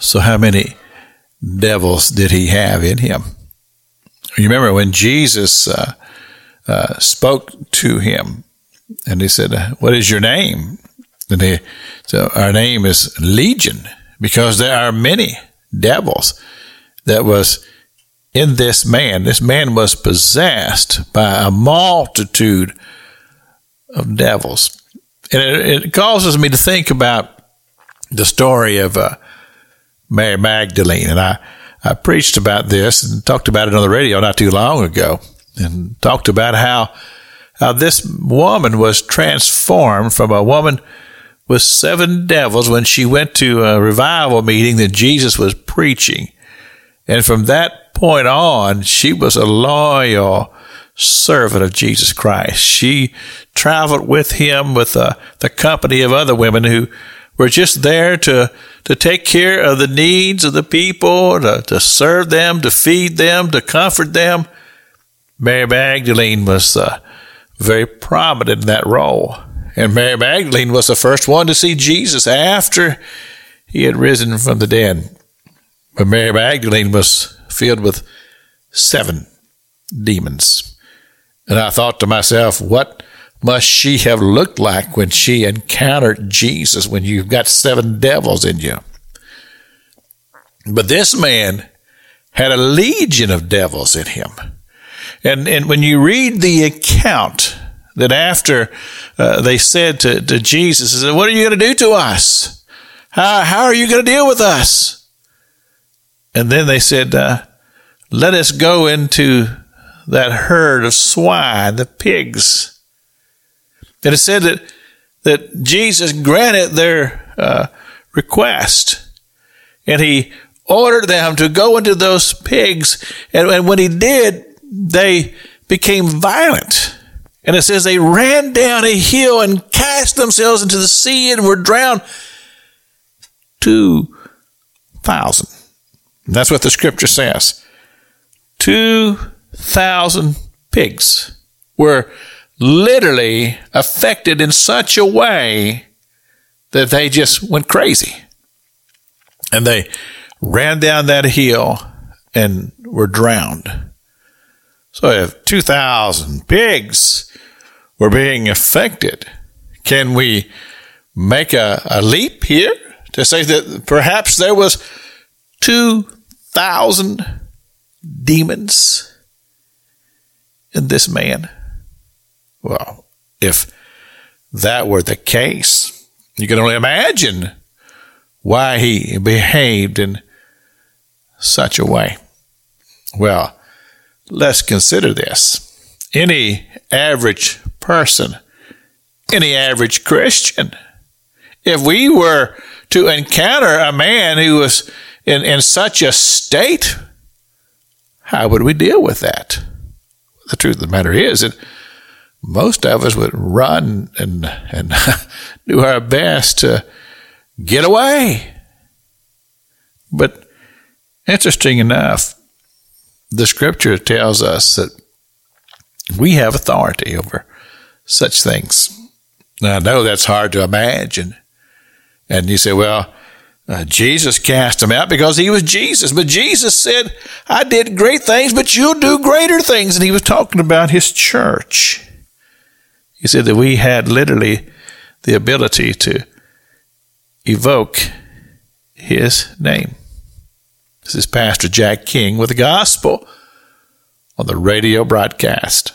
So, how many devils did he have in him? You remember when Jesus uh, uh, spoke to him and he said, What is your name? And he so our name is Legion because there are many devils that was in this man. This man was possessed by a multitude of devils. And it, it causes me to think about the story of uh, Mary Magdalene. And I, I preached about this and talked about it on the radio not too long ago and talked about how, how this woman was transformed from a woman with seven devils when she went to a revival meeting that Jesus was preaching. And from that point on, she was a loyal servant of Jesus Christ. She traveled with him with uh, the company of other women who were just there to, to take care of the needs of the people, to, to serve them, to feed them, to comfort them. Mary Magdalene was uh, very prominent in that role. And Mary Magdalene was the first one to see Jesus after he had risen from the dead. But Mary Magdalene was filled with seven demons. And I thought to myself, what must she have looked like when she encountered Jesus when you've got seven devils in you? But this man had a legion of devils in him. And, and when you read the account that after uh, they said to, to Jesus, What are you going to do to us? How, how are you going to deal with us? And then they said, uh, Let us go into that herd of swine, the pigs. And it said that, that Jesus granted their uh, request. And he ordered them to go into those pigs. And, and when he did, they became violent. And it says they ran down a hill and cast themselves into the sea and were drowned. 2,000. That's what the scripture says. 2,000 pigs were literally affected in such a way that they just went crazy. And they ran down that hill and were drowned. So if 2,000 pigs were being affected, can we make a, a leap here to say that perhaps there was 2,000 demons in this man? Well, if that were the case, you can only imagine why he behaved in such a way. Well, let's consider this. Any average person, any average Christian, if we were to encounter a man who was in, in such a state, how would we deal with that? The truth of the matter is that most of us would run and, and do our best to get away. But interesting enough, the scripture tells us that we have authority over such things. Now, I know that's hard to imagine. And you say, well, uh, Jesus cast him out because he was Jesus. But Jesus said, I did great things, but you'll do greater things. And he was talking about his church. He said that we had literally the ability to evoke his name. This is Pastor Jack King with the gospel on the radio broadcast.